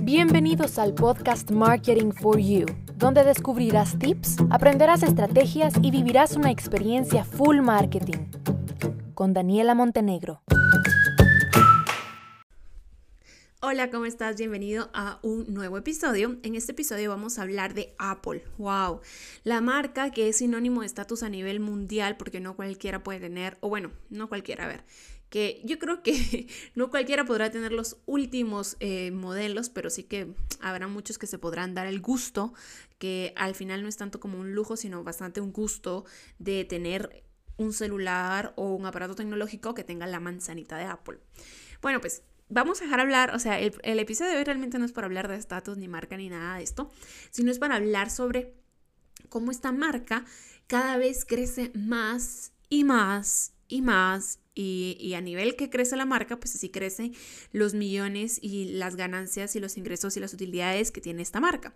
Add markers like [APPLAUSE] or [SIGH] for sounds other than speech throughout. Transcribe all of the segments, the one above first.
Bienvenidos al podcast Marketing for You, donde descubrirás tips, aprenderás estrategias y vivirás una experiencia full marketing. Con Daniela Montenegro. Hola, ¿cómo estás? Bienvenido a un nuevo episodio. En este episodio vamos a hablar de Apple. ¡Wow! La marca que es sinónimo de estatus a nivel mundial porque no cualquiera puede tener, o bueno, no cualquiera, a ver, que yo creo que [LAUGHS] no cualquiera podrá tener los últimos eh, modelos, pero sí que habrá muchos que se podrán dar el gusto, que al final no es tanto como un lujo, sino bastante un gusto de tener un celular o un aparato tecnológico que tenga la manzanita de Apple. Bueno, pues vamos a dejar hablar, o sea, el, el episodio de hoy realmente no es para hablar de estatus ni marca ni nada de esto, sino es para hablar sobre cómo esta marca cada vez crece más y más y más y, a nivel que crece la marca, pues así crecen los millones y las ganancias y los ingresos y las utilidades que tiene esta marca.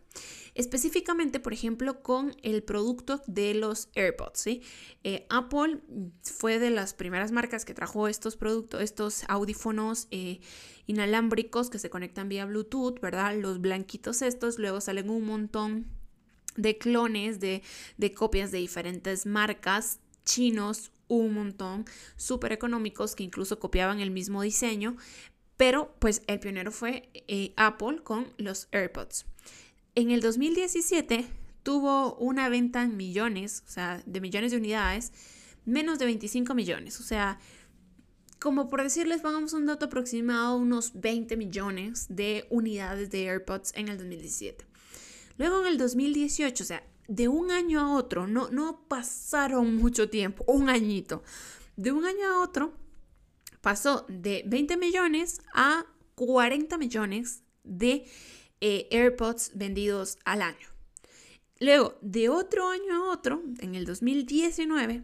Específicamente, por ejemplo, con el producto de los AirPods. ¿sí? Eh, Apple fue de las primeras marcas que trajo estos productos, estos audífonos eh, inalámbricos que se conectan vía Bluetooth, ¿verdad? Los blanquitos estos, luego salen un montón de clones, de, de copias de diferentes marcas chinos, un montón, súper económicos que incluso copiaban el mismo diseño, pero pues el pionero fue eh, Apple con los AirPods. En el 2017 tuvo una venta en millones, o sea, de millones de unidades, menos de 25 millones, o sea, como por decirles, pongamos un dato aproximado, unos 20 millones de unidades de AirPods en el 2017. Luego en el 2018, o sea, de un año a otro, no, pasaron mucho tiempo, un añito, de un año a otro pasó de 20 millones a 40 millones de eh, AirPods vendidos al año. Luego, de otro año a otro, en el 2019,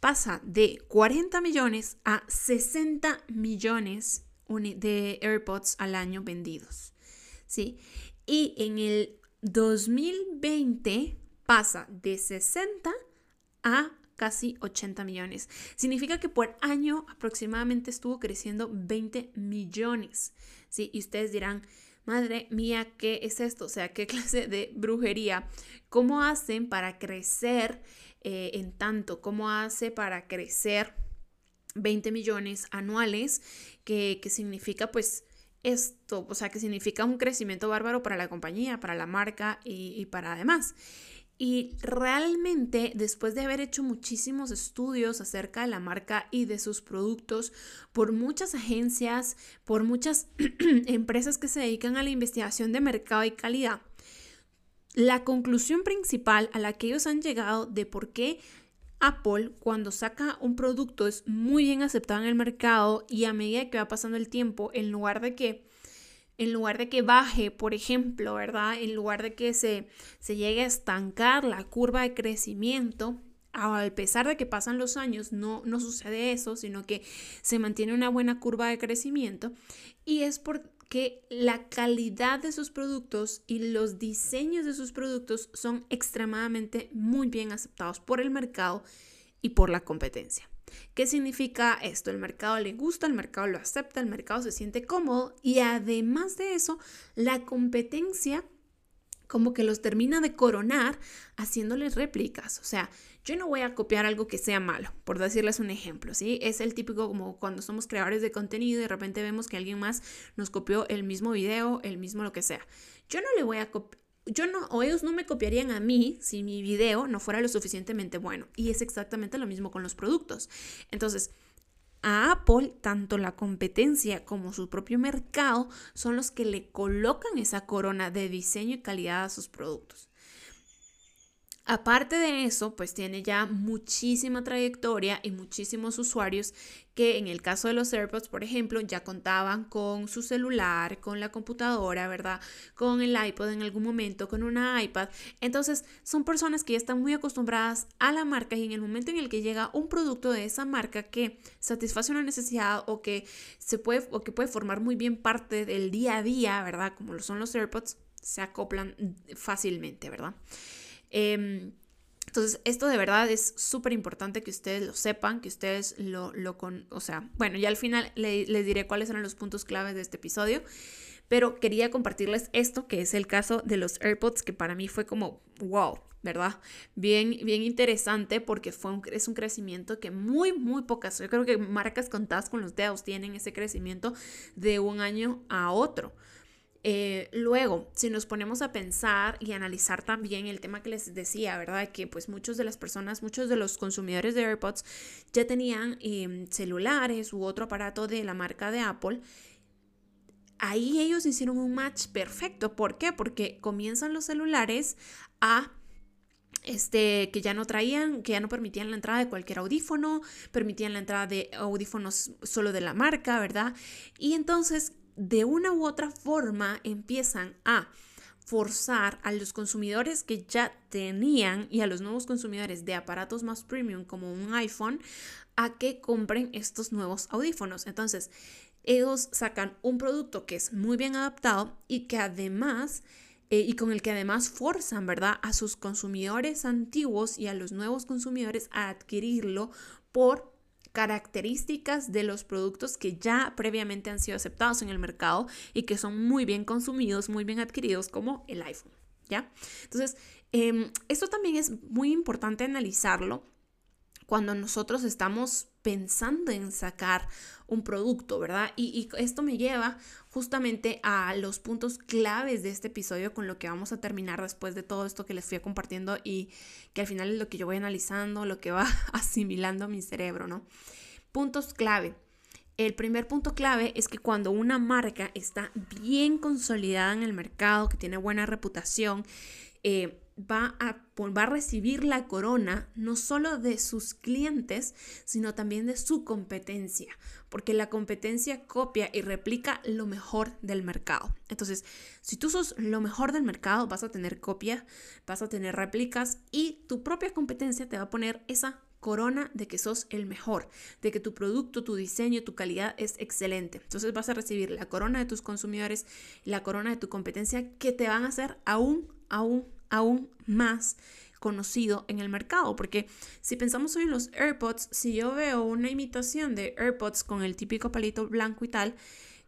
pasa de 40 millones a 60 millones de AirPods al año vendidos. ¿sí? Y en el 2020 pasa de 60 a casi 80 millones. Significa que por año aproximadamente estuvo creciendo 20 millones. ¿sí? Y ustedes dirán, madre mía, ¿qué es esto? O sea, ¿qué [LAUGHS] clase de brujería? ¿Cómo hacen para crecer eh, en tanto? ¿Cómo hace para crecer 20 millones anuales? Que, significa pues esto, o sea, que significa un crecimiento bárbaro para la compañía, para la marca y, y para además. Y realmente, después de haber hecho muchísimos estudios acerca de la marca y de sus productos por muchas agencias, por muchas [CLEARS THROAT] empresas que se dedican a la investigación de mercado y calidad, la conclusión principal a la que ellos han llegado de por qué Apple cuando saca un producto es muy bien aceptado en el mercado y a medida que va pasando el tiempo, en lugar de que en lugar de que baje, por ejemplo, ¿verdad? En lugar de que se, se llegue a estancar la curva de crecimiento, a pesar de que pasan los años, no, no sucede eso, sino que se mantiene una buena curva de crecimiento y es porque la calidad de sus productos y los diseños de sus productos son extremadamente muy bien aceptados por el mercado y por la competencia. ¿Qué significa esto? El mercado le gusta, el mercado lo acepta, el mercado se siente cómodo y además de eso, la competencia como que los termina de coronar haciéndoles réplicas. O sea, yo no voy a copiar algo que sea malo, por decirles un ejemplo, ¿sí? Es el típico como cuando somos creadores de contenido y de repente vemos que alguien más nos copió el mismo video, el mismo lo que sea. Yo no le voy a copiar yo no, o ellos no me copiarían a mí si mi video no fuera lo suficientemente bueno. Y es exactamente lo mismo con los productos. Entonces, a Apple, tanto la competencia como su propio mercado son los que le colocan esa corona de diseño y calidad a sus productos. Aparte de eso, pues tiene ya muchísima trayectoria y muchísimos usuarios que en el caso de los AirPods, por ejemplo, ya contaban con su celular, con la computadora, ¿verdad? Con el iPod en algún momento, con una iPad. Entonces, son personas que ya están muy acostumbradas a la marca y en el momento en el que llega un producto de esa marca que satisface una necesidad o que se puede o que puede formar muy bien parte del día a día, ¿verdad? Como lo son los AirPods, se acoplan fácilmente, ¿verdad? Em, entonces, esto de verdad es súper importante que ustedes lo sepan, que ustedes lo, lo con, o sea, bueno, ya al final les diré cuáles eran los puntos claves de este episodio, Pero quería compartirles esto, que es el caso de los AirPods, que para mí fue como, wow, ¿verdad? Bien, bien interesante porque fue un, es un crecimiento que muy, muy pocas, yo creo que marcas contadas con los dedos tienen ese crecimiento de un año a otro. Eh, luego, si nos ponemos a pensar y analizar también el tema que les decía, ¿verdad? Que pues muchos de las personas, muchos de los consumidores de AirPods ya tenían em, celulares u otro aparato de la marca de Apple. Ahí ellos hicieron un match perfecto. ¿Por qué? Porque comienzan los celulares a este, que ya no traían, que ya no permitían la entrada de cualquier audífono, permitían la entrada de audífonos solo de la marca, ¿verdad? Y entonces de una u otra forma empiezan a forzar a los consumidores que ya tenían y a los nuevos consumidores de aparatos más premium como un iPhone a que compren estos nuevos audífonos. Entonces, ellos sacan un producto que es muy bien adaptado y que además eh, y con el que además forzan, ¿verdad?, a sus consumidores antiguos y a los nuevos consumidores a adquirirlo por características de los productos que ya previamente han sido aceptados en el mercado y que son muy bien consumidos, muy bien adquiridos como el iPhone, ¿ya? Entonces, em, esto también es muy importante analizarlo cuando nosotros estamos pensando en sacar un producto, ¿verdad? Y, esto me lleva justamente a los puntos claves de este episodio con lo que vamos a terminar después de todo esto que les fui compartiendo y que al final es lo que yo voy analizando, lo que va [LAUGHS] asimilando mi cerebro, ¿no? Puntos clave. El primer punto clave es que cuando una marca está bien consolidada en el mercado, que tiene buena reputación, eh, va a, va a recibir la corona no solo de sus clientes, sino también de su competencia, porque la competencia copia y replica lo mejor del mercado. Entonces, si tú sos lo mejor del mercado, vas a tener copia, vas a tener réplicas y tu propia competencia te va a poner esa corona de que sos el mejor, de que tu producto, tu diseño, tu calidad es excelente. Entonces vas a recibir la corona de tus consumidores, la corona de tu competencia que te van a hacer aún, aún, aún más conocido en el mercado. Porque si pensamos hoy en los AirPods, si yo veo una imitación de AirPods con el típico palito blanco y tal,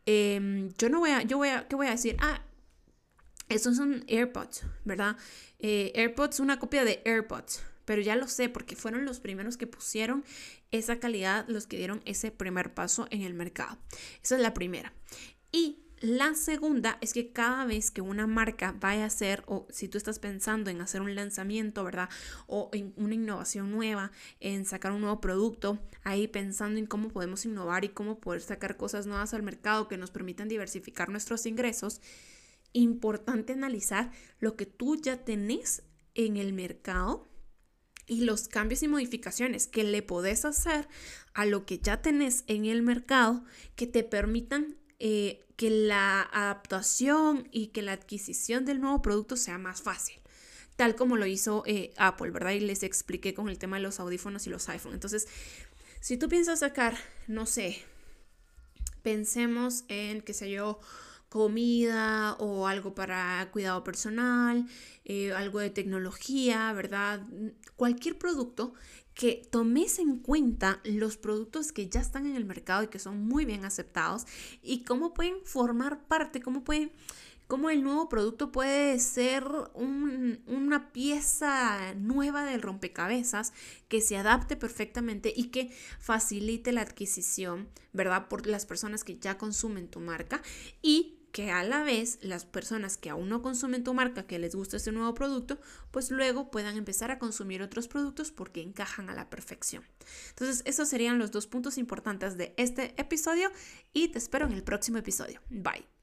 em, yo no voy a, yo voy a, ¿qué voy a decir? Ah, estos son AirPods, ¿verdad? Eh, AirPods, una copia de AirPods. Pero ya lo sé porque fueron los primeros que pusieron esa calidad, los que dieron ese primer paso en el mercado. Esa es la primera. Y la segunda es que cada vez que una marca vaya a hacer, o si tú estás pensando en hacer un lanzamiento, ¿verdad? O en una innovación nueva, en sacar un nuevo producto, ahí pensando en cómo podemos innovar y cómo poder sacar cosas nuevas al mercado que nos permitan diversificar nuestros ingresos, importante analizar lo que tú ya tenés en el mercado y los cambios y modificaciones que le podés hacer a lo que ya tenés en el mercado que te permitan eh, que la adaptación y que la adquisición del nuevo producto sea más fácil, tal como lo hizo eh, Apple, ¿verdad? Y les expliqué con el tema de los audífonos y los iPhone. Entonces, si tú piensas sacar, no sé, pensemos en, qué sé yo, comida o algo para cuidado personal, eh, algo de tecnología, ¿verdad? Cualquier producto que tomes en cuenta los productos que ya están en el mercado y que son muy bien aceptados y cómo pueden formar parte, cómo pueden cómo el nuevo producto puede ser una pieza nueva del rompecabezas que se adapte perfectamente y que facilite la adquisición, ¿verdad? Por las personas que ya consumen tu marca y que a la vez las personas que aún no consumen tu marca, que les gusta este nuevo producto, pues luego puedan empezar a consumir otros productos porque encajan a la perfección. Entonces, esos serían los dos puntos importantes de este episodio y te espero en el próximo episodio. Bye.